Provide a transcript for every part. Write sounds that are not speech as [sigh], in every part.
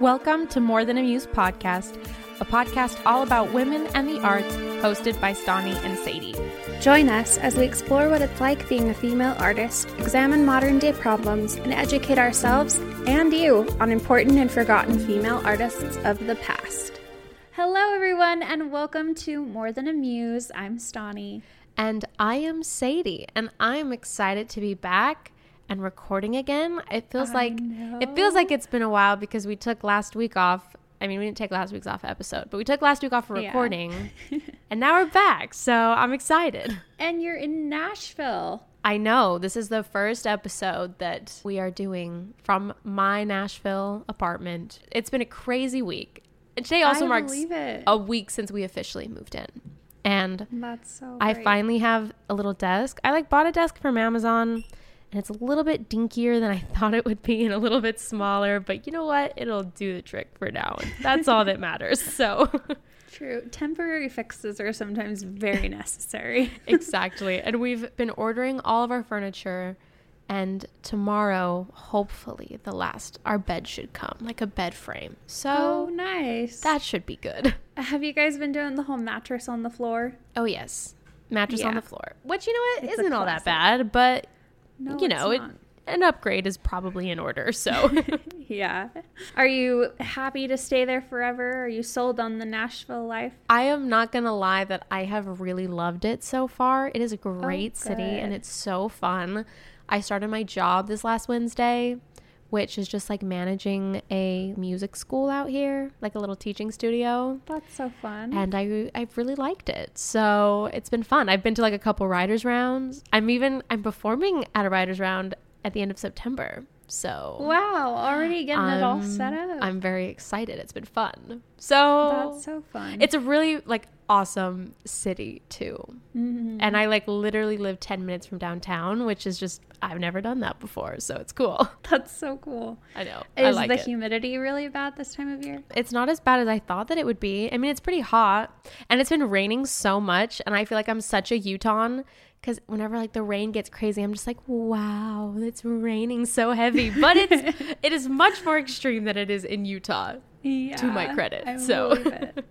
Welcome to More Than a Muse podcast, a podcast all about women and the arts, hosted by Stani and Sadie. Join us as we explore what it's like being a female artist, examine modern day problems, and educate ourselves and you on important and forgotten female artists of the past. Hello, everyone, and welcome to More Than a Muse. I'm Stani. And I am Sadie, and I'm excited to be back and recording again. It feels I like it feels like it's been a while because we took last week off. I mean, we didn't take last week's off episode, but we took last week off for Yeah. recording, [laughs] and now we're back. So I'm excited. And you're in Nashville. I know this is the first episode that we are doing from my Nashville apartment. It's been a crazy week. And today also I marks a week since we officially moved in. And That's so I finally have a little desk. I like bought a desk from Amazon and it's a little bit dinkier than I [laughs] thought it would be and a little bit smaller, but you know what? It'll do the trick for now. That's all that [laughs] matters. So True. Temporary fixes are sometimes very [laughs] necessary. exactly. And we've been ordering all of our furniture and tomorrow, hopefully, the last our bed should come, like a bed frame. oh, So nice. that should be good. Have you guys been doing the whole mattress on the floor? Oh yes. Mattress on the floor. Which you know what it's isn't all that bad, but No, you know, it an upgrade is probably in order. So [laughs] Yeah. Are you happy to stay there forever? Are you sold on the Nashville life? I am not gonna lie that I have really loved it so far. It is a oh, great city and it's so fun. I started my job this last Wednesday, which is just like managing a music school out here, like a little teaching studio. That's so fun. And I I've really liked it. So it's been fun. I've been to like a couple writers rounds. I'm even I'm performing at a writers round at the end of September. So wow, already getting it all set up. I'm very excited. It's been fun. So That's so fun. it's a really like awesome city too. Mhm. And I like literally live 10 minutes from downtown, which is just I've never done that before, so it's cool. [laughs] That's so cool. I know. I Is like the it. humidity really bad this time of year? it's not as bad as I thought that it would be. I mean, it's pretty hot and it's been raining so much and I feel like I'm such a Utah cuz whenever like the rain gets crazy, I'm just like, "Wow, it's raining so heavy." But it's [laughs] it is much more extreme than it is in Utah. Yeah. To my credit, I so.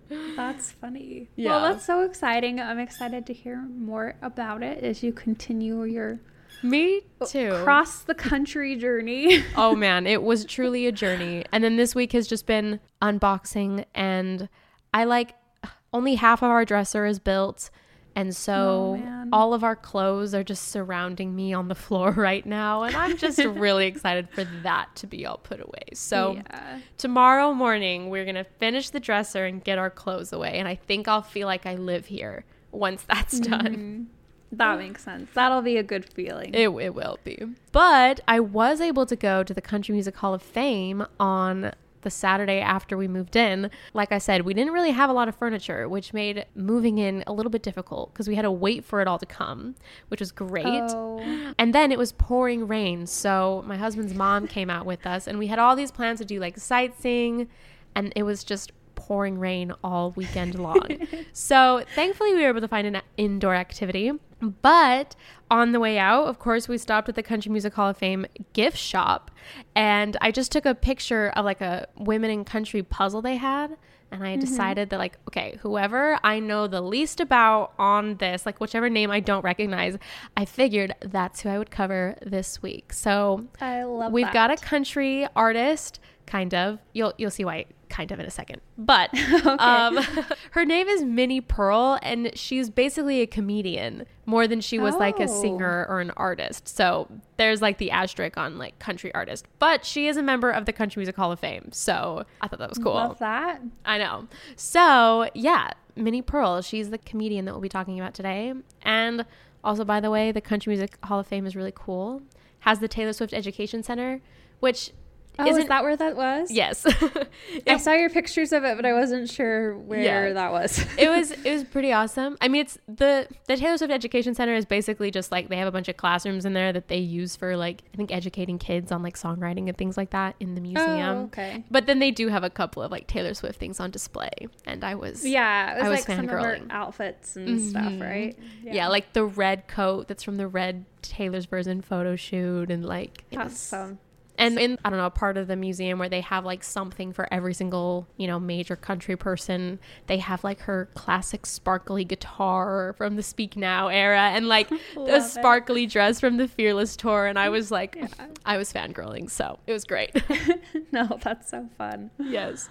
[laughs] That's funny. Yeah. Well, that's so exciting. I'm excited to hear more about it as you continue your Me too. cross the country journey. [laughs] oh man, it was truly a journey. And then this week has just been unboxing and I like only half of our dresser is built. And Oh, so man. all of our clothes are just surrounding me on the [laughs] floor right now. And I'm just really [laughs] excited for that to be all put away. So yeah. tomorrow morning, we're going to finish the dresser and get our clothes away. And I think I'll feel like I live here once that's mm-hmm. done. That makes sense. That'll be a good feeling. It, it will be. But I was able to go to the Country Music Hall of Fame on the Saturday after we moved in. Like I said, we didn't really have a lot of furniture, which made moving in a little bit difficult because we had to wait for it all to come, which was great. Oh. And then it was pouring rain. So my husband's mom came out with us, and we had all these plans to do like sightseeing, and it was just pouring rain all weekend long. [laughs] so thankfully, we were able to find an indoor activity. But on the way out, of course, we stopped at the Country Music Hall of Fame gift shop, and I just took a picture of like a women in country puzzle they had. And I mm-hmm. decided that, like, okay, whoever I know the least about on this, like, whichever name I don't recognize, I figured that's who I would cover this week. So I love we've that. got a country artist, kind of. You'll you'll see why kind of in a second. But [laughs] um, [laughs] her name is Minnie Pearl, and she's basically a comedian more than she was like a Oh. singer or an artist. So there's like the asterisk on like country artist, but she is a member of the Country Music Hall of Fame. So I thought that was cool. Love that. I know. So, yeah, Minnie Pearl, she's the comedian that we'll be talking about today. And also, by the way, the Country Music Hall of Fame is really cool has the Taylor Swift Education Center, which Oh, isn't is that where that was? yes. [laughs] I saw your pictures of it, but I wasn't sure where Yeah. that was. it was [laughs] it was pretty awesome. I mean, it's the the Taylor Swift Education Center is basically just like they have a bunch of classrooms in there that they use for like I think educating kids on like songwriting and things like that in the museum. Oh, okay. But then they do have a couple of like Taylor Swift things on display, and I was Yeah, it was, I was like some of her fangirling. outfits and stuff, Mhm. right? yeah. like the red coat that's from the red Taylor's version photo shoot, and like that's so. And in I don't know a part of the museum where they have like something for every single you know major country person. They have like her classic sparkly guitar from the Speak Now era, and like [laughs] Love a it. sparkly dress from the Fearless tour. And I was [laughs] like, Yeah. I was fangirling, so it was great. [laughs] no, that's so fun. yes.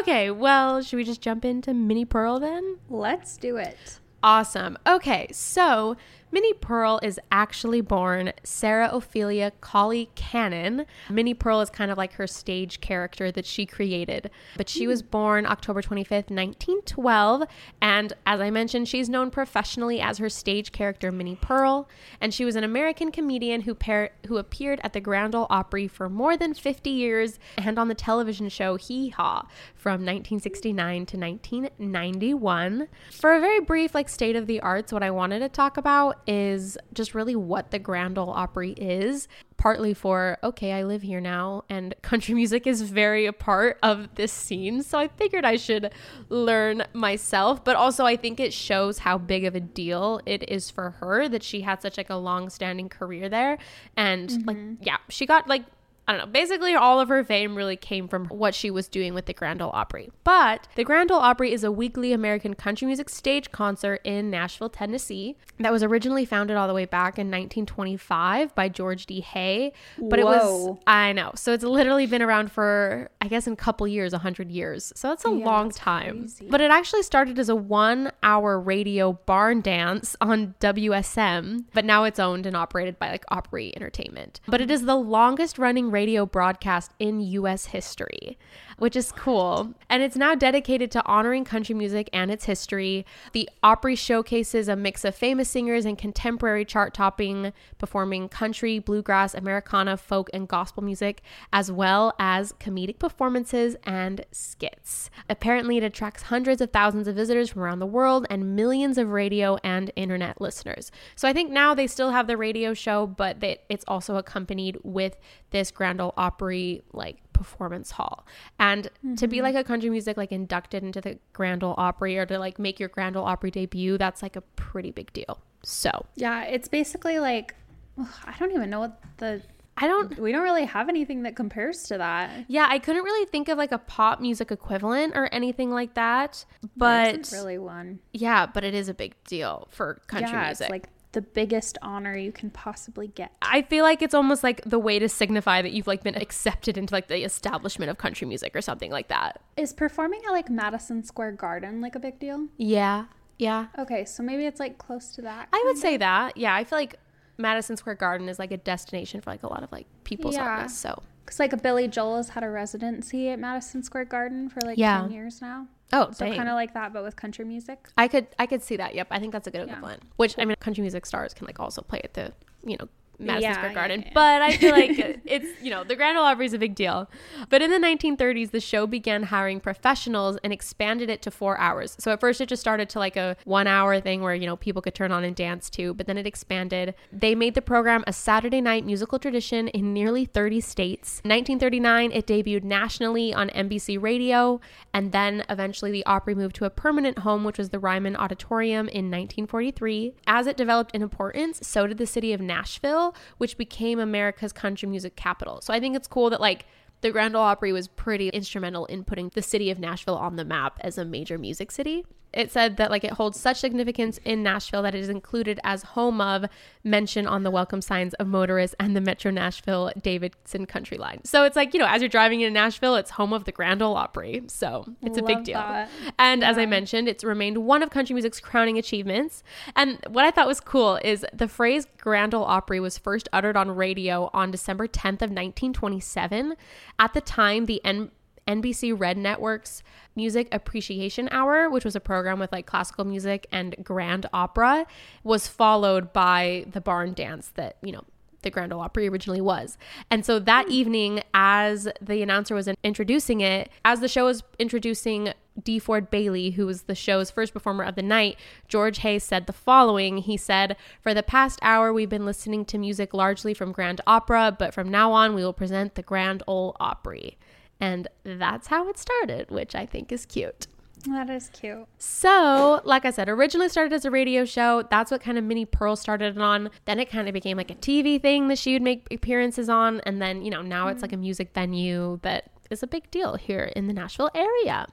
Okay, well, should we just jump into Minnie Pearl then? Let's do it. Awesome. Okay, so Minnie Pearl is actually born Sarah Ophelia Colley Cannon. Minnie Pearl is kind of like her stage character that she created. But she was born October 25th, 1912. And as I mentioned, she's known professionally as her stage character Minnie Pearl. And she was an American comedian who, par- who appeared at the Grand Ole Opry for more than 50 years and on the television show Hee Haw from 1969 to 1991. For a very brief, like, state of the arts, what I wanted to talk about is just really what the Grand Ole Opry is. Partly for, okay, I live here now, and [laughs] country music is very a part of this scene. So I figured I should learn myself. But also, I think it shows how big of a deal it is for her that she had such like a long standing career there. And like, mm-hmm. yeah, she got like I don't know. Basically, all of her fame really came from what she was doing with the Grand Ole Opry. But the Grand Ole Opry is a weekly American country music stage concert in Nashville, Tennessee, that was originally founded all the way back in 1925 by George D. Hay. But it was, I know. So it's literally been around for, I guess, in a couple years, 100 years. So that's a Yeah, long that's time. crazy. But it actually started as a one hour radio barn dance on WSM, but now it's owned and operated by like Opry Entertainment. But it is the longest running radio broadcast in US history, which is cool. And it's now dedicated to honoring country music and its history. The Opry showcases a mix of famous singers and contemporary chart topping performing country, bluegrass, Americana, folk, and gospel music, as well as comedic performances and skits. Apparently, it attracts hundreds of thousands of visitors from around the world and millions of radio and internet listeners. So I think now they still have the radio show, but it's also accompanied with this Grand Ole Opry like performance hall. And to be mm-hmm. like a country music like inducted into the Grand Ole Opry or to like make your Grand Ole Opry debut, that's like a pretty big deal. So Yeah, it's basically like ugh, I don't even know what the I don't we don't really have anything that compares to that. Yeah, I couldn't really think of like a pop music equivalent or anything like that. But really one. yeah, but it is a big deal for country yeah, music. like the biggest honor you can possibly get. I feel like it's almost like the way to signify that you've like been accepted into like the establishment of country music or something like that. Is performing at like Madison Square Garden like a big deal? Yeah. Yeah. Okay, so maybe it's like close to that. I would say that. Yeah, I feel like Madison Square Garden is like a destination for like a lot of like people's Yeah. artists. So Because like Billy Joel has had a residency at Madison Square Garden for like Yeah. 10 years now. Oh, So kind of like that, but with country music. I could I could see that. Yep, I think that's a good Yeah. equivalent. Which I mean, country music stars can like also play at the you know Madison Yeah, Square yeah, Garden, yeah. but I feel like [laughs] it's you know the Grand Ole Opry is a big deal. But in the 1930s, the show began hiring professionals and expanded it to four hours. So at first, it just started to like a one hour thing where you know people could turn on and dance to, but then it expanded. They made the program a Saturday night musical tradition in nearly 30 states. In 1939, it debuted nationally on NBC Radio, and then eventually the Opry moved to a permanent home, which was the Ryman Auditorium in 1943. As it developed in importance, so did the city of Nashville, which became America's country music capital. So I think it's cool that like the Grand Ole Opry was pretty instrumental in putting the city of Nashville on the map as a major music city. It said that like it holds such significance in Nashville that it is included as home of mention on the welcome signs of motorists and the Metro Nashville Davidson County Line. So it's like, you know, as you're driving into Nashville, it's home of the Grand Ole Opry. So it's a big deal. that. And as I mentioned, it's remained one of country music's crowning achievements. And what I thought was cool is the phrase Grand Ole Opry was first uttered on radio on December 10th of 1927. At the time, the N- NBC Red Network's Music Appreciation Hour, which was a program with like classical music and grand opera, was followed by the barn dance that, you know, the Grand Ole Opry originally was. And so that hmm. evening, as the announcer was introducing it, as the show was introducing DeFord Bailey, who was the show's first performer of the night, George Hayes said the following. He said, For the past hour, we've been listening to music largely from Grand Opera, but from now on, we will present the Grand Ole Opry. And that's how it started, which I think is cute. That is cute. So, like I said, originally started as a radio show. That's what kind of Minnie Pearl started on. Then it kind of became like a TV thing that she would make appearances on. And then, you know, now it's like a mm. music venue that is a big deal here in the Nashville area.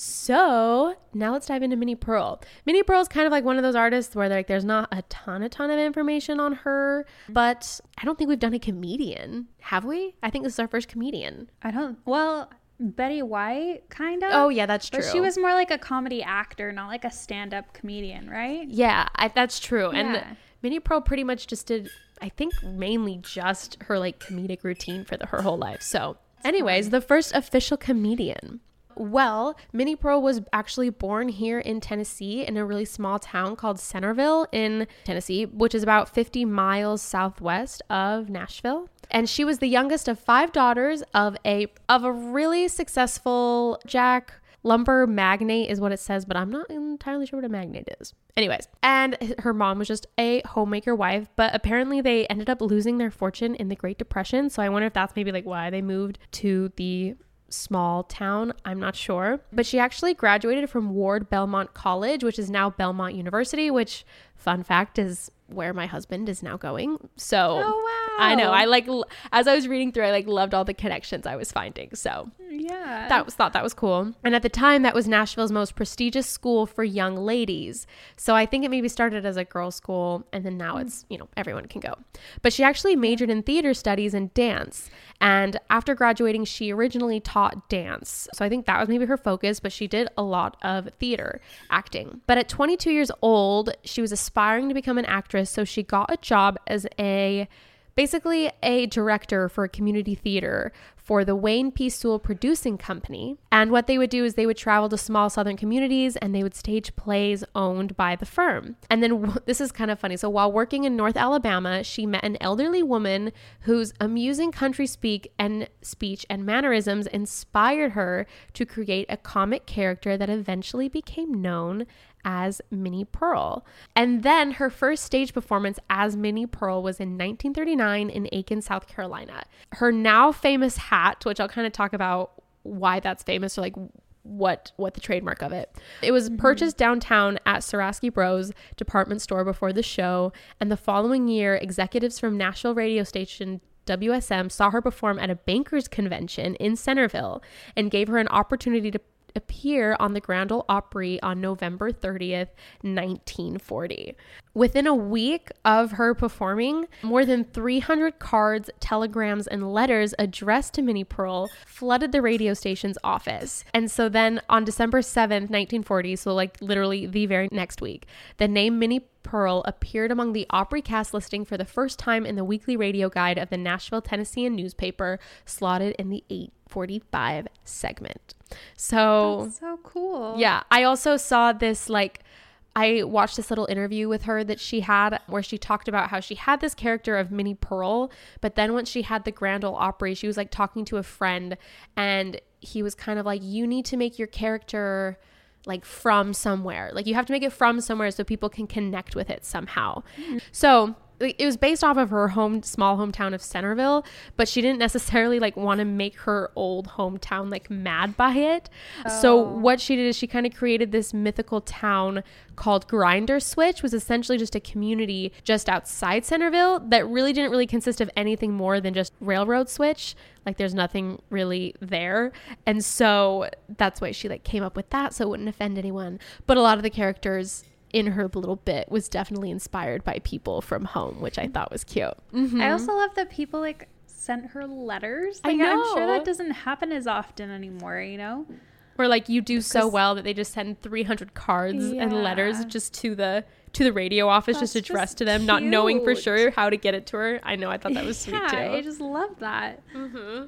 So now let's dive into Minnie Pearl. Minnie Pearl is kind of like one of those artists where like there's not a ton, a ton of information on her, but I don't think we've done a comedian, have we? I think this is our first comedian. I don't. Well, Betty White, kind of. Oh yeah, that's true. But she was more like a comedy actor, not like a stand-up comedian, right? Yeah, I, that's true. Yeah. And Minnie Pearl pretty much just did, I think, mainly just her like comedic routine for the, her whole life. So, anyways, the first official comedian. Well, Minnie Pearl was actually born here in Tennessee in a really small town called Centerville in Tennessee, which is about 50 miles southwest of Nashville. And she was the youngest of five daughters of a of a really successful Jack lumber magnate is what it says, but I'm not entirely sure what a magnate is. Anyways, and her mom was just a homemaker wife, but apparently they ended up losing their fortune in the Great Depression. So I wonder if that's maybe like why they moved to the small town. I'm not sure. But she actually graduated from Ward Belmont College, which is now Belmont University, which, fun fact, is where my husband is now going. So Oh wow. I know. I like, as I was reading through, I like loved all the connections I was finding. So yeah. that was thought that was cool. And at the time, that was Nashville's most prestigious school for young ladies. So I think it maybe started as a girls' school, and then now hmm. it's you know everyone can go. But she actually majored in theater studies and dance. And after graduating, she originally taught dance. So I think that was maybe her focus. But she did a lot of theater acting. But at 22 years old, she was aspiring to become an actress. So she got a job as a basically a director for a community theater for the Wayne P. Sewell Producing Company. And what they would do is they would travel to small southern communities and they would stage plays owned by the firm. And then [laughs] this is kind of funny. So while working in North Alabama, she met an elderly woman whose amusing country speak and speech and mannerisms inspired her to create a comic character that eventually became known as Minnie Pearl. And then her first stage performance as Minnie Pearl was in 1939 in Aiken, South Carolina. Her now famous hat, which I'll kind of talk about why that's famous or like what what the trademark of it. It was mm-hmm. purchased downtown at Saraski Bros department store before the show, and the following year executives from Nashville radio station WSM saw her perform at a bankers convention in Centerville and gave her an opportunity to appear on the Grand Ole Opry on November 30th, 1940. Within a week of her performing, more than 300 cards, telegrams, and letters addressed to Minnie Pearl flooded the radio station's office. And so then on December 7th, 1940, so like literally the very next week, the name Minnie Pearl appeared among the Opry cast listing for the first time in the weekly radio guide of the Nashville Tennessean newspaper, slotted in the 845 segment. So That's so cool. yeah, I also saw this like I watched this little interview with her that she had where she talked about how she had this character of Minnie Pearl, but then once she had the Grand Ole Opry, she was like talking to a friend and he was kind of like you need to make your character like from somewhere. Like you have to make it from somewhere so people can connect with it somehow. Hmm. So like, it was based off of her home small hometown of Centerville, but she didn't necessarily like want to make her old hometown like mad by it. So oh. what she did is she kind of created this mythical town called Grinder Switch, was essentially just a community just outside Centerville that really didn't really consist of anything more than just railroad switch. Like there's nothing really there. And so that's why she like came up with that so it wouldn't offend anyone. But a lot of the characters in her little bit was definitely inspired by people from home, which I thought was cute. Mhm. I also love that people like sent her letters. I Like, I'm sure know. that doesn't happen as often anymore, you know? Where like you do so well that they just send 300 cards and letters just to the to the radio office just That's addressed just to them, not knowing for sure how to get it to her. I know, I thought that was sweet too. I just love that. Mm-hmm.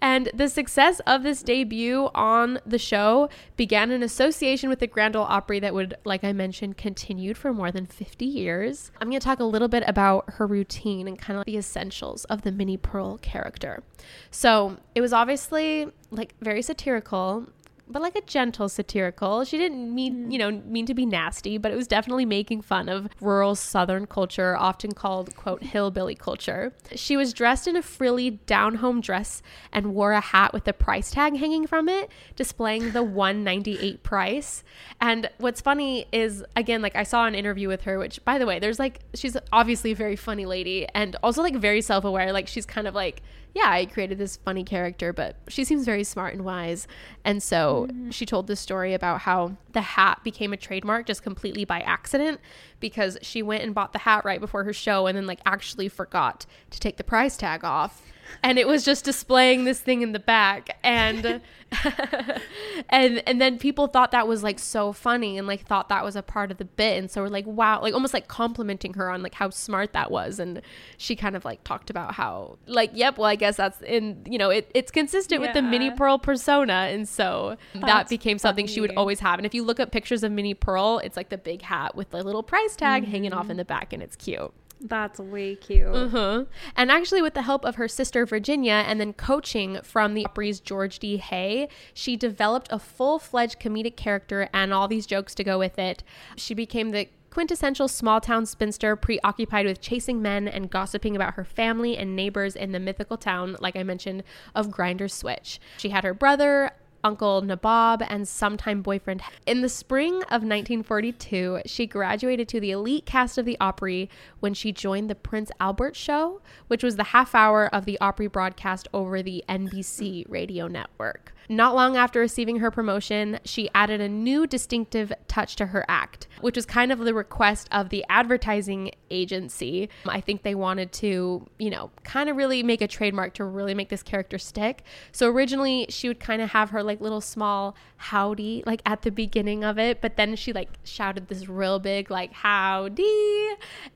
And the success of this debut on the show began an association with the Grand Ole Opry that would, like I mentioned, continued for more than 50 years. I'm going to talk a little bit about her routine and kind of the essentials of the Minnie Pearl character. So it was obviously like very satirical. But like a gentle satirical. She didn't mean, mm. you know, mean to be nasty, but it was definitely making fun of rural southern culture, often called quote hillbilly culture. She was dressed in a frilly down home dress and wore a hat with a price tag hanging from it, displaying the [laughs] 198 price. And what's funny is again, like I saw an interview with her, which by the way, there's like she's obviously a very funny lady and also like very self-aware. Like she's kind of like yeah, I created this funny character, but she seems very smart and wise. And so mm-hmm. she told this story about how the hat became a trademark just completely by accident because she went and bought the hat right before her show and then like actually forgot to take the price tag off. And it was just displaying this thing in the back. And [laughs] and and then people thought that was like so funny and like thought that was a part of the bit. And so we're like wow like almost like complimenting her on like how smart that was. And she kind of like talked about how like yep well i guess that's in you know it, it's consistent with the Minnie Pearl persona. And so that That's became something she would always have. And if you look up pictures of Minnie Pearl it's like the big hat with the little price tag hanging off in the back and it's cute That's way cute. uh-huh. And actually, with the help of her sister Virginia and then coaching from the Opry's George D. Hay, she developed a full fledged comedic character and all these jokes to go with it. She became the quintessential small town spinster preoccupied with chasing men and gossiping about her family and neighbors in the mythical town, like I mentioned, of Grinder Switch. She had her brother, Uncle Nabob and sometime boyfriend. In the spring of 1942, she graduated to the elite cast of the Opry when she joined the Prince Albert Show, which was the half hour of the Opry broadcast over the NBC radio network. Not long after receiving her promotion, she added a new distinctive touch to her act, which was kind of the request of the advertising agency. I think they wanted to, you know, kind of really make a trademark to really make this character stick. So originally, she would kind of have her like little small howdy like at the beginning of it, but then she like shouted this real big like howdy.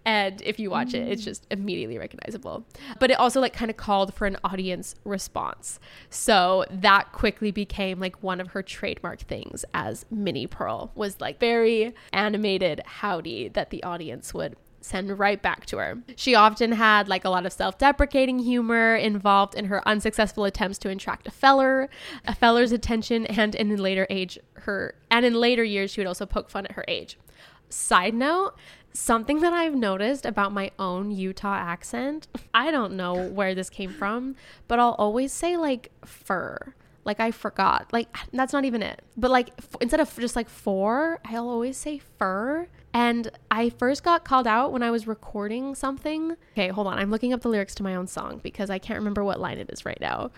And if you watch it, it's just immediately recognizable. But it also like kind of called for an audience response. So that quickly became like one of her trademark things as Minnie Pearl was like very animated howdy that the audience would send right back to her. She often had like a lot of self-deprecating humor involved in her unsuccessful attempts to attract a feller, a feller's attention and in later age her and in later years she would also poke fun at her age. Side note, something that I've noticed about my own Utah accent, I don't know where this came from, but I'll always say like fur. Like I forgot. Like that's not even it. But like f- instead of just like four, I'll always say fur. And I first got called out when I was recording something. Okay, hold on. I'm looking up the lyrics to my own song because I can't remember what line it is right now.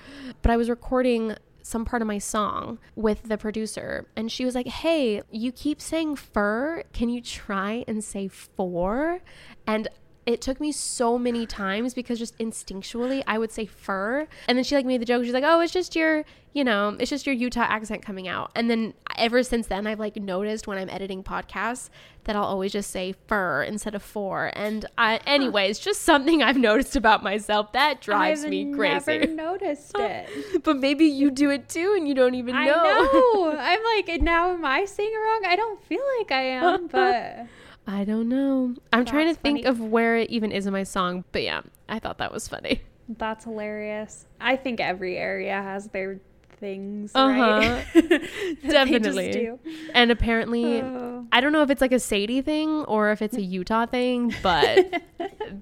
But I was recording some part of my song with the producer and she was like hey you keep saying fur can you try and say for and it took me so many times because just instinctually I would say fur and then she like made the joke she's like oh it's just your you know it's just your Utah accent coming out and then ever since then I've like noticed when I'm editing podcasts that I'll always just say fur instead of four. and I anyways just something I've noticed about myself that drives I've me crazy never noticed [laughs] it. but maybe you do it too and you don't even know. I know. [laughs] I'm like, now am I saying it wrong? I don't feel like I am, [laughs] but I don't know. I'm trying to That's think funny. of where it even is in my song, but yeah, I thought that was funny. that's hilarious. I think every area has their things, Uh-huh. right? That [laughs] they just Definitely. do. And apparently, Oh. I don't know if it's like a Sadie thing or if it's a [laughs] Utah thing, but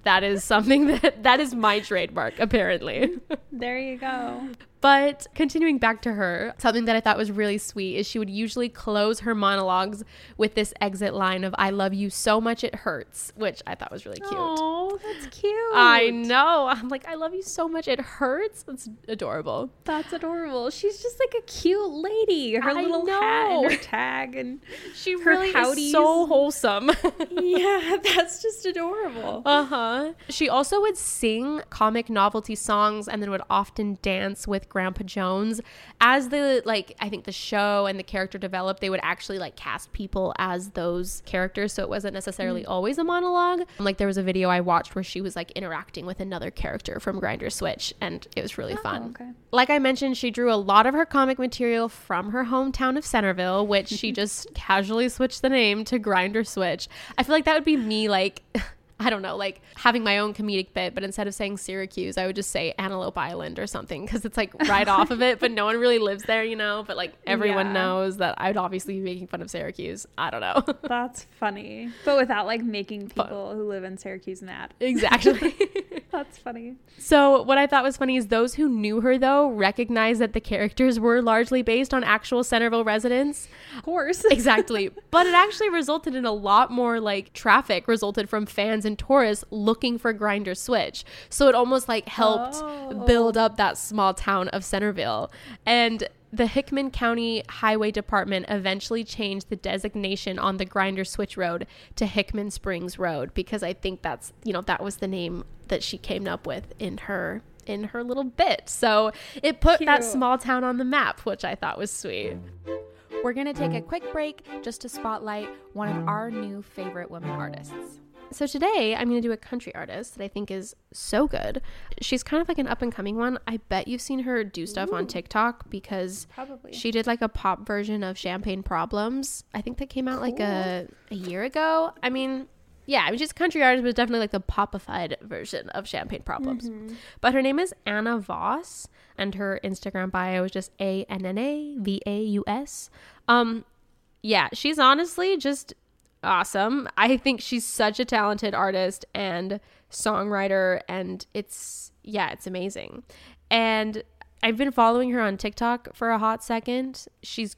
that is something [laughs] that that is my trademark apparently. There you go. But continuing back to her, something that I thought was really sweet is she would usually close her monologues with this exit line of "I love you so much it hurts," which I thought was really cute. Oh, that's cute. I know. I'm like, I love you so much. It hurts. That's adorable. That's adorable. She's just like a cute lady. Her I little hat and her tag and She Her really howdies. is so wholesome. [laughs] [laughs] yeah, that's just adorable. uh huh. She also would sing comic novelty songs and then would often dance with with Grandpa Jones. As the like I think the show and the character developed, they would actually like cast people as those characters, so it wasn't necessarily Mm. always a monologue. Like there was a video I watched where she was like interacting with another character from Grinder Switch, and it was really fun. Oh, okay. Like I mentioned, she drew a lot of her comic material from her hometown of Centerville, which she [laughs] just casually switched the name to Grinder Switch. I feel like that would be me, like, [laughs] I don't know, like having my own comedic bit, but instead of saying Syracuse, I would just say Antelope Island or something because it's like right off of it, but no one really lives there, you know? But like [laughs] everyone Yeah. knows that I'd obviously be making fun of Syracuse. I don't know. [laughs] That's funny. But without like making people who live in Syracuse mad. exactly. [laughs] That's funny. So, what I thought was funny is those who knew her, though, recognized that the characters were largely based on actual Centerville residents. Of course. [laughs] Exactly. but it actually resulted in a lot more like traffic resulted from fans and tourists looking for Grinder Switch. So, it almost like helped Oh. build up that small town of Centerville. And the Hickman County Highway Department eventually changed the designation on the Grinder Switch Road to Hickman Springs Road because I think that's, you know, that was the name that she came up with in her in her little bit. So it put that small town on the map, which I thought was sweet. We're going to take a quick break just to spotlight one of our new favorite women artists. So today I'm going to do a country artist that I think is so good. She's kind of like an up and coming one. I bet you've seen her do stuff on TikTok because Probably. she did like a pop version of Champagne Problems. I think that came out like a, a year ago. I mean, yeah, I mean, she's a country artist, but definitely like the popified version of Champagne Problems. But her name is Anna Vaus, and her Instagram bio is just A N N A V A U S. Um, yeah, she's honestly just awesome. I think she's such a talented artist and songwriter, and it's yeah, it's amazing. And I've been following her on TikTok for a hot second. She's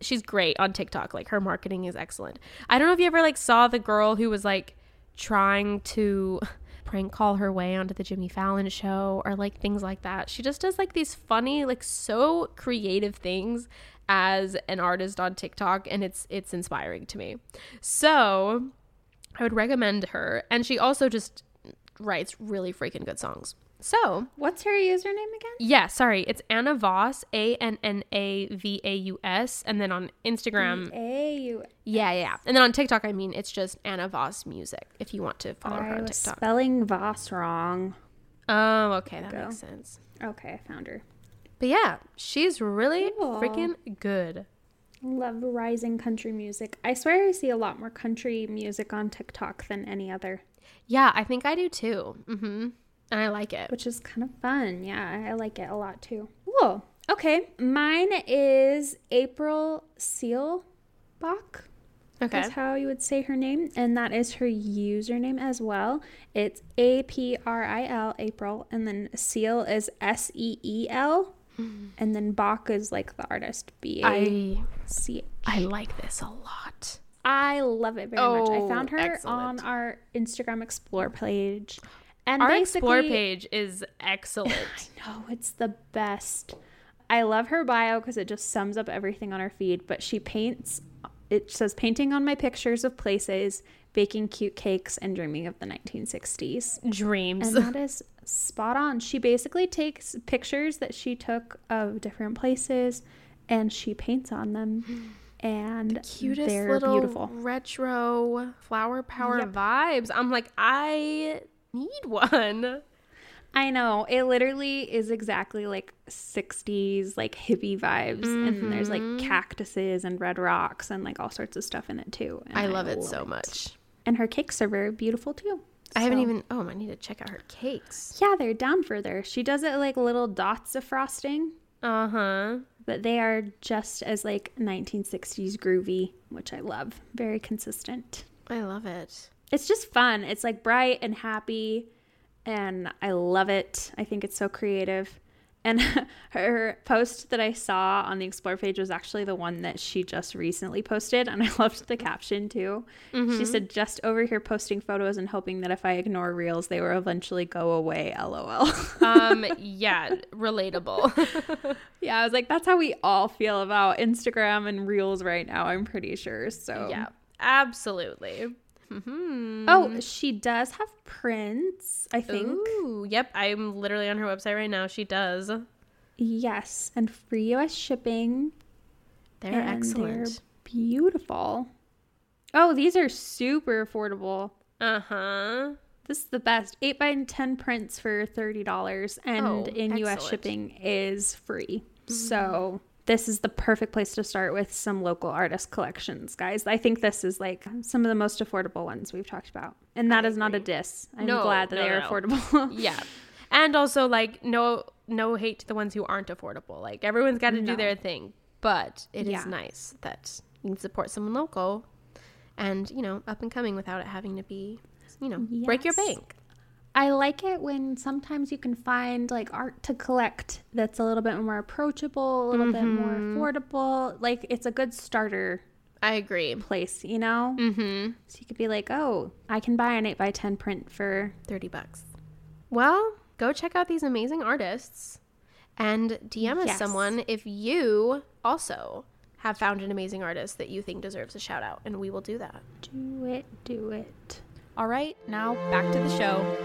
she's great on TikTok. Like her marketing is excellent. I don't know if you ever like saw the girl who was like trying to [laughs] prank call her way onto the Jimmy Fallon show or like things like that. She just does like these funny, like so creative things as an artist on TikTok and it's it's inspiring to me. So, I would recommend her and she also just writes really freaking good songs. So, What's her username again? yeah, sorry. It's Anna Vaus, A N N A V A U S. And then on Instagram, A U. yeah, yeah. And then on TikTok, I mean, it's just Anna Vaus Music if you want to follow her I on was TikTok. spelling Voss wrong. Oh, okay. That makes sense. Okay, I found her. But yeah, she's really Cool. freaking good. Love rising country music. I swear I see a lot more country music on TikTok than any other, Yeah, I think I do too. Mm-hmm. And I like it. which is kind of fun. Yeah, I like it a lot too. Cool. Okay, mine is April Seelbach. Okay. That's how you would say her name, and that is her username as well. It's A P R I L April, and then Seal is S E E L, Mm-hmm. and then Bach is like the artist B A I C. I like this a lot. I love it very much. I Oh, found her on oh, our Instagram Explore page, and Our explore page is excellent. [laughs] No, it's the best. I love her bio because it just sums up everything on her feed. But she paints, it says painting on my pictures of places, baking cute cakes, and dreaming of the 1960s. Dreams. And that is spot on. She basically takes pictures that she took of different places and she paints on them. [gasps] And cutest they're little beautiful. retro flower power Yep. vibes. I'm like, I need one. I know. It literally is exactly like 60s, like hippie vibes. And there's like Mm-hmm. cactuses and red rocks and like all sorts of stuff in it too. And I love it so much. And her cakes are very beautiful too. I haven't even. Oh, I need to check out her cakes. Yeah, they're down further. She does it like little dots of frosting, Uh huh. but they are just as like 1960s groovy, which I love. Very consistent. I love it. It's just fun. It's like bright and happy, and I love it. I think it's so creative. And [laughs] her post that I saw on the Explore page was actually the one that she just recently posted, and [laughs] I loved the caption too. She said, "Just over here posting photos and hoping that if I ignore reels, they will eventually go away." [laughs] LOL. Um. yeah. Relatable. yeah, I was like, that's how we all feel about Instagram and reels right now. I'm pretty sure. So yeah. Absolutely. Hmm Oh, she does have prints. I think. Ooh. Yep. I'm literally on her website right now. She does. Yes, and free US shipping. They're excellent. They're beautiful. Oh, these are super affordable. Uh huh. This is the best. 8 by 10 prints for $30 and Oh, in US shipping is free. So, this is the perfect place to start with some local artist collections, guys. I think this is like some of the most affordable ones we've talked about. And that is not a diss. I'm No, glad that no, they are no, affordable. [laughs] Yeah. And also like no no hate to the ones who aren't affordable. Like everyone's got to do their thing, but it is Yeah. nice that you can support someone local and, you know, up and coming without it having to be, you know, break your bank. I like it when sometimes you can find like art to collect that's a little bit more approachable, a little bit more Mm-hmm. affordable. Like it's a good starter I agree. place, you know? Mhm. So you could be like, oh, I can buy an 8 by 10 print for 30 bucks. Well, go check out these amazing artists and DM us Yes. someone if you also have found an amazing artist that you think deserves a shout out and we will do that. do it, do it. All right, now back to the show.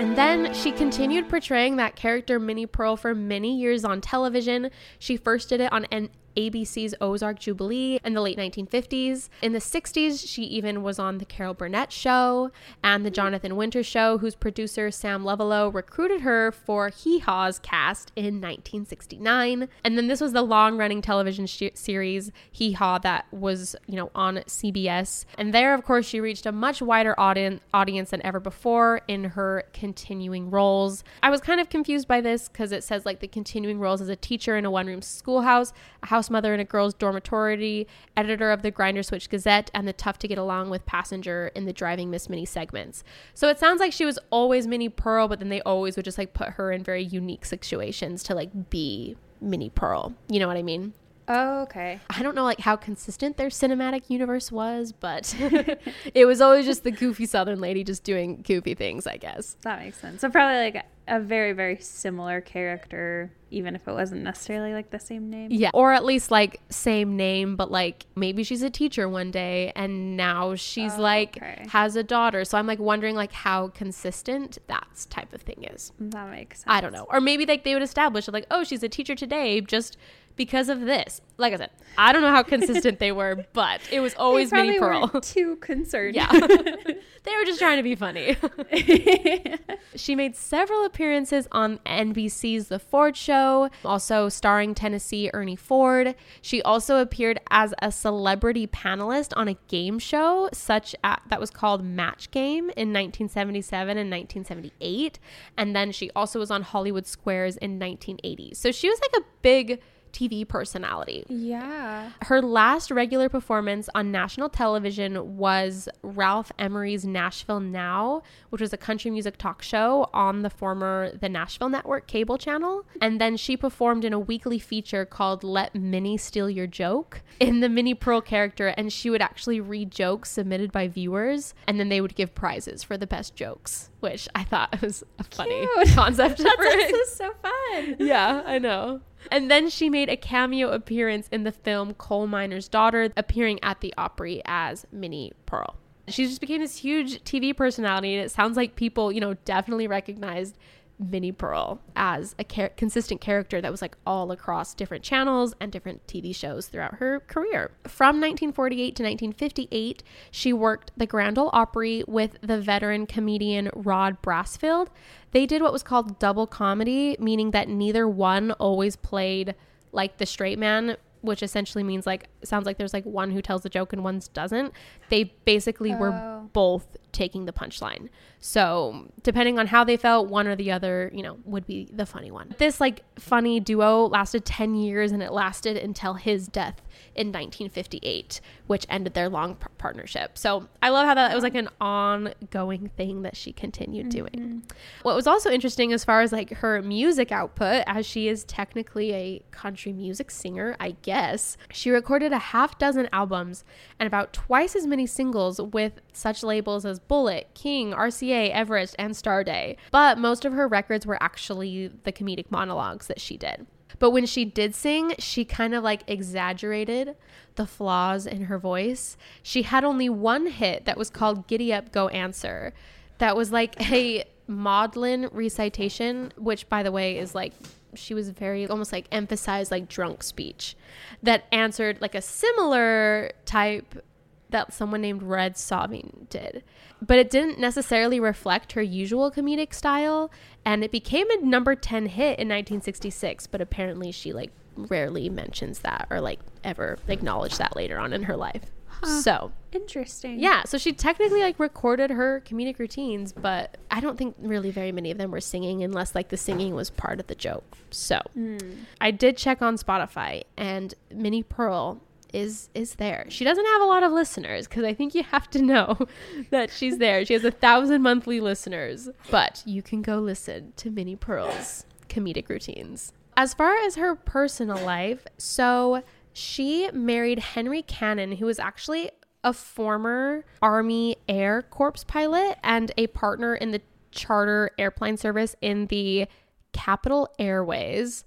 And then she continued portraying that character Minnie Pearl for many years on television. She first did it on N- ABC's Ozark Jubilee in the late 1950s. In the 60s, she even was on The Carol Burnett Show and The Jonathan Winter Show, whose producer Sam Lovullo recruited her for Hee Haw's cast in 1969. And then this was the long running television sh- series Hee Haw that was, you know, on CBS. And there, of course, she reached a much wider audience, audience than ever before in her continuing roles. I was kind of confused by this because it says like the continuing roles as a teacher in a one room schoolhouse, a house mother in a girl's dormitory, editor of the Grinder Switch Gazette, and the tough to get along with passenger in the Driving Miss Minnie segments. So it sounds like she was always Minnie Pearl, but then they always would just like put her in very unique situations to like be Minnie Pearl. You know what I mean? Oh, okay. I don't know like how consistent their cinematic universe was, but [laughs] it was always just the goofy southern lady just doing goofy things, I guess. That makes sense. So probably like a very, very similar character, even if it wasn't necessarily like the same name. Yeah, or at least like same name, but like maybe she's a teacher one day and now she's Oh, like okay. has a daughter. So I'm like wondering like how consistent that type of thing is. That makes sense. I don't know. Or maybe like they would establish like, oh, she's a teacher today just because of this. Like I said, I don't know how consistent they were, [laughs] but it was always Minnie Pearl. too concerned. Yeah. [laughs] they were just trying to be funny. [laughs] she made several appearances on NBC's The Ford Show, also starring Tennessee Ernie Ford. She also appeared as a celebrity panelist on a game show such at, that was called Match Game in 1977 and 1978, and then she also was on Hollywood Squares in 1980. So she was like a big TV personality. yeah. Her last regular performance on national television was Ralph Emery's Nashville Now, which was a country music talk show on the former The Nashville Network cable channel. And then she performed in a weekly feature called Let Minnie Steal Your Joke in the Minnie Pearl character. And she would actually read jokes submitted by viewers, and then they would give prizes for the best jokes, which I thought [laughs] was a funny Cute. concept. [laughs] This is so fun. [laughs] Yeah, I know. And then she made a cameo appearance in the film Coal Miner's Daughter, appearing at the Opry as Minnie Pearl. She just became this huge TV personality, and it sounds like people, you know, definitely recognized Minnie Pearl as a char- consistent character that was like all across different channels and different TV shows throughout her career. From 1948 to 1958, she worked the Grand Ole Opry with the veteran comedian Rod Brassfield. They did what was called double comedy, meaning that neither one always played like the straight man, which essentially means like sounds like there's like one who tells the joke and one doesn't. They basically were Oh. both taking the punchline. So, depending on how they felt, one or the other, you know, would be the funny one. This like funny duo lasted 10 years and it lasted until his death in 1958, which ended their long par- partnership. So, I love how that it was like an ongoing thing that she continued mm-hmm. doing. What was also interesting as far as like her music output, as she is technically a country music singer, I guess, she recorded a half dozen albums and about twice as many singles with such labels as Bullet, King, RCA, Everest, and Starday. But most of her records were actually the comedic monologues that she did. But when she did sing, she kind of like exaggerated the flaws in her voice. She had only one hit that was called Giddy Up, Go Answer. That was like a maudlin recitation, which, by the way, is like she was very almost like emphasized like drunk speech that answered like a similar type that someone named Red Sovine did. But it didn't necessarily reflect her usual comedic style, and it became a number 10 hit in 1966, but apparently she like rarely mentions that or like ever acknowledged that later on in her life. Huh. So, Interesting. yeah, so she technically like recorded her comedic routines, but I don't think really very many of them were singing unless like the singing was part of the joke. So, hmm. I did check on Spotify and Minnie Pearl is is there. She doesn't have a lot of listeners because I think you have to know [laughs] that she's there. She has a thousand monthly listeners, but you can go listen to Minnie Pearl's comedic routines. As far as her personal life, so she married Henry Cannon, who was actually a former Army Air Corps pilot and a partner in the charter airplane service in the Capitol Airways.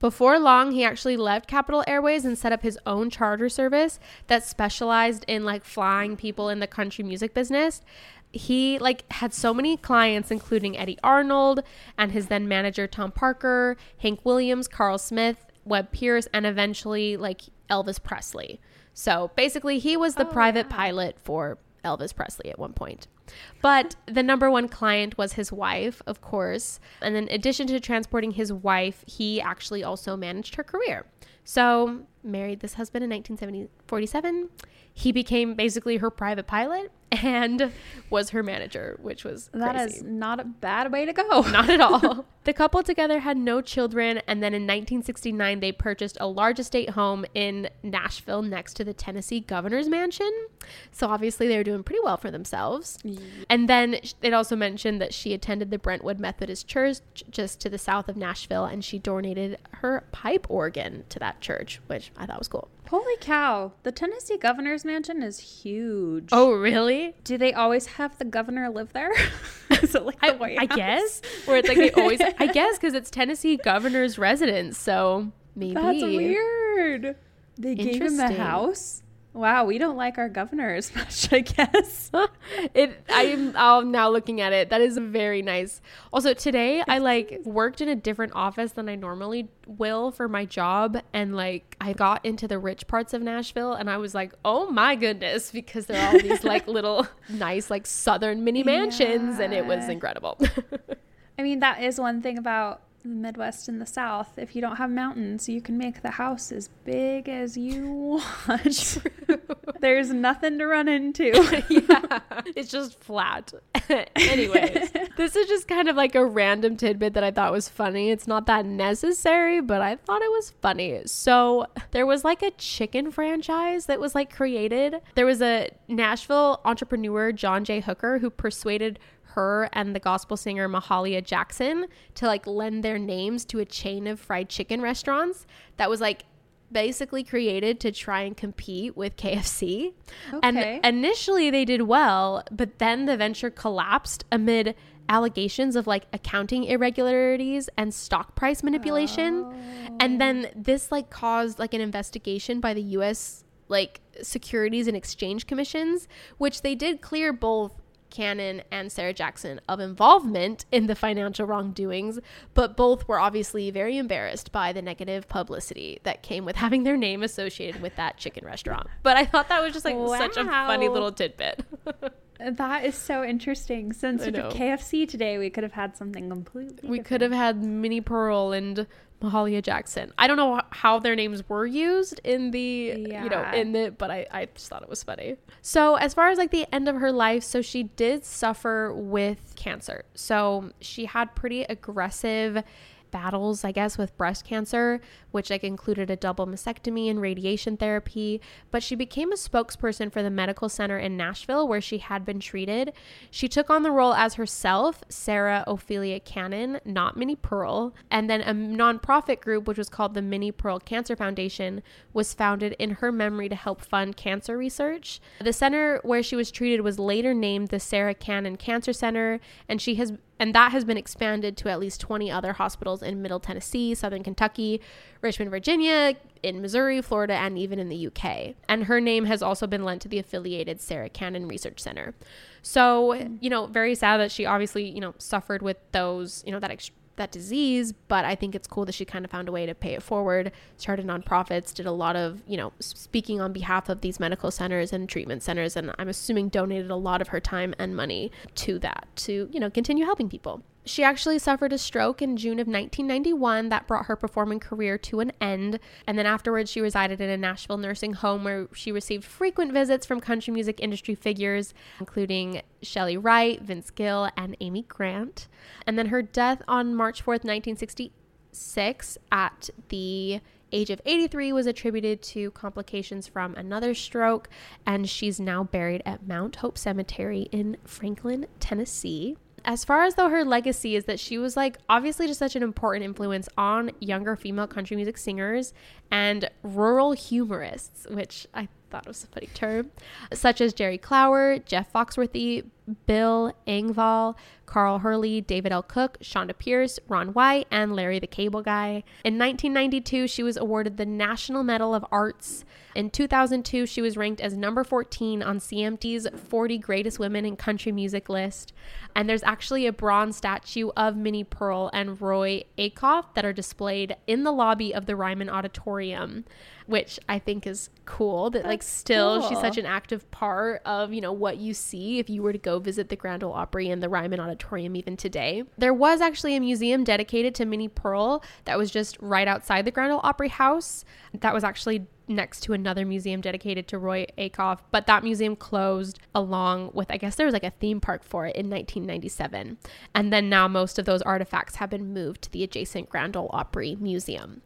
Before long, he actually left Capitol Airways and set up his own charter service that specialized in like flying people in the country music business. He like had so many clients including Eddy Arnold and his then manager Tom Parker, Hank Williams, Carl Smith, Webb Pierce and eventually like Elvis Presley. So basically he was the oh, private pilot for Elvis Presley at one point. But the number one client was his wife, of course. And in addition to transporting his wife, he actually also managed her career. So, married this husband in 1947. He became basically her private pilot [laughs] and was her manager, which was That crazy. is not a bad way to go. [laughs] Not at all. [laughs] the couple together had no children, and then in 1969, they purchased a large estate home in Nashville next to the Tennessee governor's mansion. So obviously, they were doing pretty well for themselves. And then it also mentioned that she attended the Brentwood Methodist Church just to the south of Nashville, and she donated her pipe organ to that church, which I thought was cool. Holy cow. The Tennessee governor's mansion is huge. Oh, really? Do they always have the governor live there? [laughs] is it like the I, White I House? guess. Where it's like they always, I [laughs] guess, because it's Tennessee governor's residence. So maybe. That's weird. They gave him the house. Wow, we don't like our governor as [laughs] much, I guess. it i'm i'm now looking at it. That is very nice. Also today i like worked in a different office than i normally will for my job and like i got into the rich parts of nashville and i was like oh my goodness because there are all these like [laughs] little nice like southern mini mansions and it was incredible. [laughs] I mean, that is one thing about the Midwest and the South. If you don't have mountains, you can make the house as big as you want. [laughs] There's nothing to run into. [laughs] yeah, [laughs] it's just flat. Anyways, this is just kind of like a random tidbit that I thought was funny. It's not that necessary, but I thought it was funny. So, there was like a chicken franchise that was like created. There was a Nashville entrepreneur, John J. Hooker, who persuaded her and the gospel singer Mahalia Jackson to like lend their names to a chain of fried chicken restaurants that was like basically created to try and compete with KFC. Okay. And initially they did well, but then the venture collapsed amid allegations of like accounting irregularities and stock price manipulation. Oh. And then this like caused like an investigation by the US like Securities and Exchange Commissions, which they did clear both Cannon and Sarah Jackson of involvement in the financial wrongdoings, but both were obviously very embarrassed by the negative publicity that came with having their name associated with that chicken restaurant. But I thought that was just like such a funny little tidbit. [laughs] that is so interesting. Since know. KFC today, we could have had something completely we different. could have had Minnie Pearl and Mahalia Jackson. I don't know how their names were used in the you know in the but I I just thought it was funny. So as far as like the end of her life, so she did suffer with cancer. So she had pretty aggressive battles, I guess, with breast cancer, which like included a double mastectomy and radiation therapy. But she became a spokesperson for the medical center in Nashville where she had been treated. She took on the role as herself, Sarah Ophelia Cannon, not Minnie Pearl. And then a nonprofit group, which was called the Minnie Pearl Cancer Foundation, was founded in her memory to help fund cancer research. The center where she was treated was later named the Sarah Cannon Cancer Center, and she has And that has been expanded to at least 20 other hospitals in Middle Tennessee, Southern Kentucky, Richmond, Virginia, in Missouri, Florida, and even in the UK. And her name has also been lent to the affiliated Sarah Cannon Research Center. So, you know, very sad that she obviously, you know, suffered with those, you know, that ex- that disease, but I think it's cool that she kind of found a way to pay it forward, started nonprofits, did a lot of, you know, speaking on behalf of these medical centers and treatment centers and I'm assuming donated a lot of her time and money to that to, you know, continue helping people. She actually suffered a stroke in June of 1991 that brought her performing career to an end. And then afterwards, she resided in a Nashville nursing home where she received frequent visits from country music industry figures, including Chely Wright, Vince Gill, and Amy Grant. And then her death on March 4th, 1966, at the age of 83 was attributed to complications from another stroke and she's now buried at Mount Hope Cemetery in Franklin, Tennessee as far as though her legacy is that she was like obviously just such an important influence on younger female country music singers and rural humorists, which I thought was a funny term, such as Jerry Clower, Jeff Foxworthy, Bill Engvall, Carl Hurley, David L. Cook, Chonda Pierce, Ron White, and Larry the Cable Guy. In 1992, she was awarded the National Medal of Arts. In 2002, she was ranked as number 14 on CMT's 40 Greatest Women in Country Music list. And there's actually a bronze statue of Minnie Pearl and Roy Acuff that are displayed in the lobby of the Ryman Auditorium which I think is cool that That's like still cool. she's such an active part of, you know, what you see if you were to go visit the Grand Ole Opry and the Ryman Auditorium even today. There was actually a museum dedicated to Minnie Pearl that was just right outside the Grand Ole Opry House. That was actually next to another museum dedicated to Roy Acuff, but that museum closed along with, I guess there was like a theme park for it in 1997. And then now most of those artifacts have been moved to the adjacent Grand Ole Opry Museum.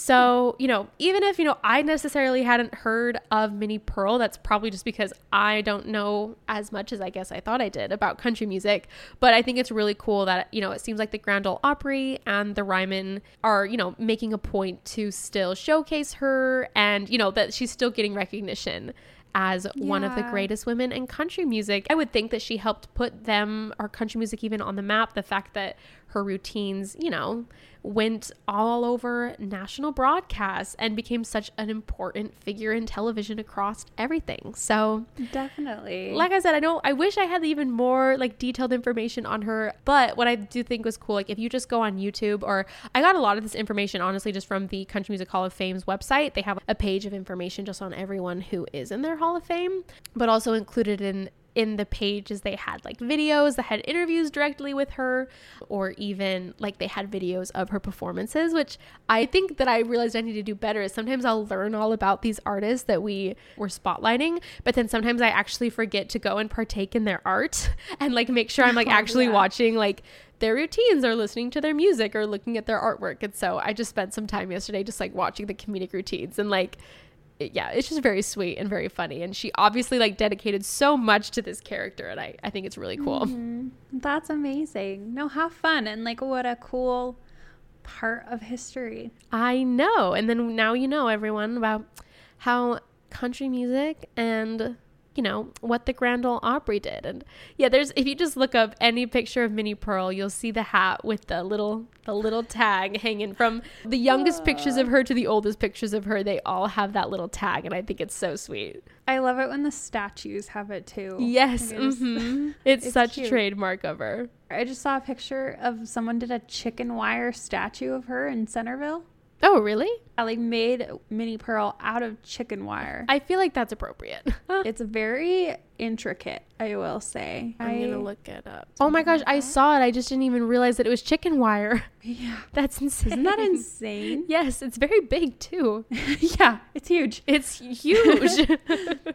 So, you know, even if, you know, I necessarily hadn't heard of Minnie Pearl, that's probably just because I don't know as much as I guess I thought I did about country music. But I think it's really cool that, you know, it seems like the Grand Ole Opry and the Ryman are, you know, making a point to still showcase her and, you know, that she's still getting recognition as yeah. one of the greatest women in country music. I would think that she helped put them, or country music, even on the map. The fact that her routines, you know, went all over national broadcasts and became such an important figure in television across everything. So definitely. Like I said, I don't I wish I had even more like detailed information on her, but what I do think was cool like if you just go on YouTube or I got a lot of this information honestly just from the Country Music Hall of Fame's website. They have a page of information just on everyone who is in their Hall of Fame, but also included in in the pages they had like videos that had interviews directly with her or even like they had videos of her performances which i think that i realized i need to do better is sometimes i'll learn all about these artists that we were spotlighting but then sometimes i actually forget to go and partake in their art [laughs] and like make sure i'm like [laughs] oh, actually yeah. watching like their routines or listening to their music or looking at their artwork and so i just spent some time yesterday just like watching the comedic routines and like it, yeah, it's just very sweet and very funny. And she obviously like dedicated so much to this character, and I I think it's really cool. Mm-hmm. That's amazing. No, how fun and like what a cool part of history. I know. And then now you know everyone about how country music and you know, what the Grand Ole Opry did. And yeah, there's if you just look up any picture of Minnie Pearl, you'll see the hat with the little the little tag hanging from the youngest pictures of her to the oldest pictures of her. They all have that little tag, and I think it's so sweet. I love it when the statues have it too. Yes, mm-hmm. [laughs] it's, it's, such cute. a trademark of her. I just saw a picture of someone did a chicken wire statue of her in Centerville. Oh, really? I like made Minnie Pearl out of chicken wire. I feel like that's appropriate. [laughs] [laughs] it's very intricate, I will say. I'm I, gonna look it up. Oh my gosh, I saw it. I just didn't even realize that it was chicken wire. [laughs] Yeah. That's insane. Isn't that insane? yes, it's very big too. yeah, it's huge. It's huge.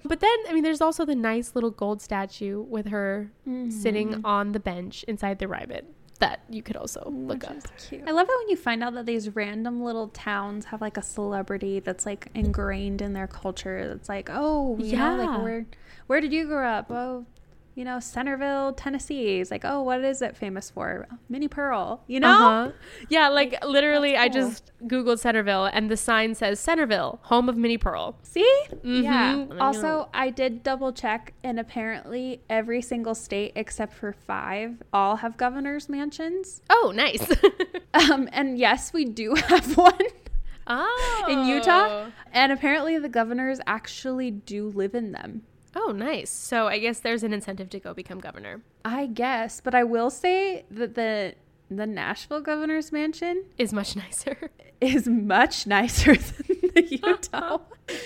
but then, I mean, there's also the nice little gold statue with her mm-hmm. sitting on the bench inside the Ryman that you could also look up. I love it when you find out that these random little towns have like a celebrity that's like ingrained in their culture. That's like, oh, yeah, know, like where where did you grow up? Oh, you know, Centerville, Tennessee. It's like, oh, what is it famous for? Minnie Pearl, you know? Uh-huh. Yeah, like literally, I just Googled Centerville and the sign says Centerville, home of Minnie Pearl. See? Mhm. Yeah. I Also. I did double check, and apparently, every single state except for five all have governor's mansions. Oh, nice. [laughs] Um, and yes, we do [laughs] have one oh. in Utah. And apparently, the governors actually do live in them. Oh, nice. So I guess there's an incentive to go become governor. I guess, but I will say that the the Nashville governor's mansion Is much [laughs] nicer. is much nicer [laughs] than the [laughs] Utah.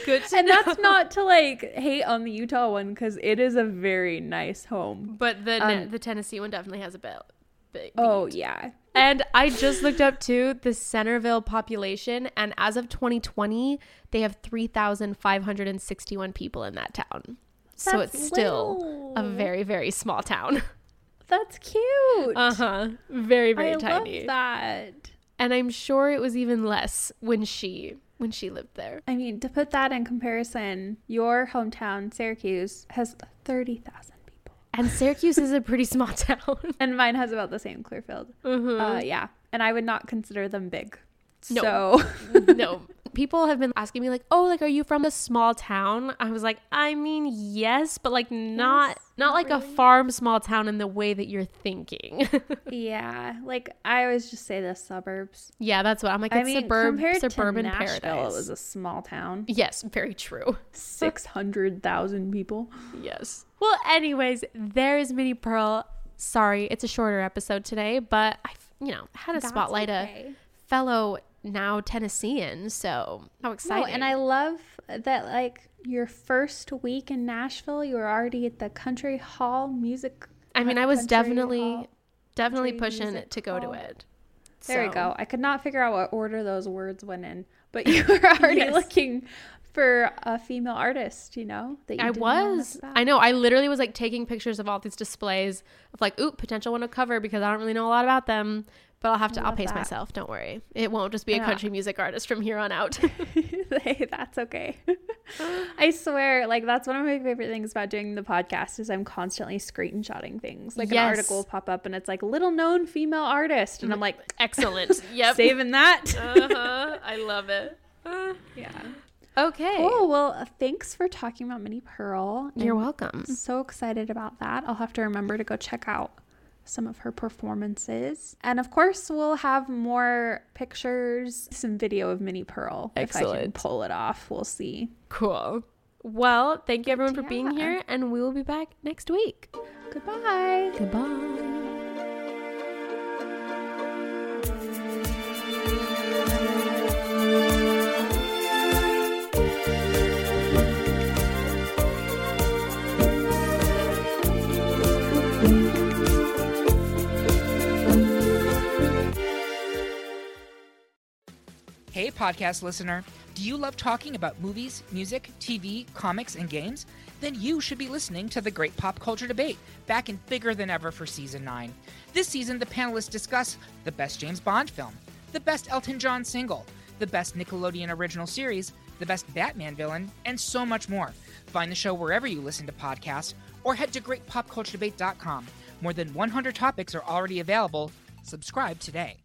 Good and that's not to like hate on the Utah one because it is a very nice home. But the Um, the Tennessee one definitely has a bit. big Oh yeah, And I just looked up too the Centerville population, and as of 2020, they have 3,561 people in that town. So it's still a very, very small town. [laughs] that's cute. Uh huh. Very, very I tiny. love that. And I'm sure it was even less when she when she lived there. I mean, to put that in comparison, your hometown, Syracuse, has thirty thousand people, And Syracuse is a pretty small [laughs] town. and mine has about the same. Clearfield. Mhm. Uh, yeah, and I would not consider them big. No. So [laughs] no. People have been asking me like, "Oh, like are you from a small town?" I was like, "I mean, yes, but like not Yes, not not like a farm small town in the way that you're thinking." [laughs] yeah, like I always just say the suburbs. yeah, that's what I'm like. I It's mean, suburb, compared suburban to Nashville, paradise. it was a small town. yes, very true. [laughs] Six hundred thousand people. Yes. Well, anyways, there is Minnie Pearl. Sorry, it's a shorter episode today, but I, you know, had to That's spotlight okay. a fellow now Tennessean. So how exciting! No, and I love that like your first week in Nashville, you were already at the Country Hall Music. I mean, I was definitely, Hall. definitely pushing Music to go to it. There we So- go. I could not figure out what order those words went in, but [laughs] you were [laughs] already Yes. looking for a female artist. You know that you I know was. I know. I literally was like taking pictures of all these displays of like, ooh, potential one to cover because I don't really know a lot about them. But I'll have to. I'll pace that. myself. Don't worry. It won't just be a country music artist from here on out. [laughs] hey, that's okay. [laughs] I swear, like that's one of my favorite things about doing the podcast is I'm constantly screenshotting things. Like an article will pop up and it's like little known female artist, and I'm like [laughs] Excellent. Yep. saving that. uh-huh. I love it. yeah. Okay. Oh well, thanks for talking about Minnie Pearl. You're I'm welcome. so excited about that. I'll have to remember to go check out some of her performances. And of course, we'll have more pictures, some video of Minnie Pearl. Excellent. If I can pull it off, we'll see. Cool. Well, thank you everyone for being here, and we will be back next week. Goodbye. Goodbye. Hey, podcast listener. Do you love talking about movies, music, TV, comics, and games? Then you should be listening to the Great Pop Culture Debate, back and bigger than ever for season 9. This season, the panelists discuss the best James Bond film, the best Elton John single, the best Nickelodeon original series, the best Batman villain, and so much more. Find the show wherever you listen to podcasts or head to greatpopculturedebate.com. More than 100 topics are already available. Subscribe today.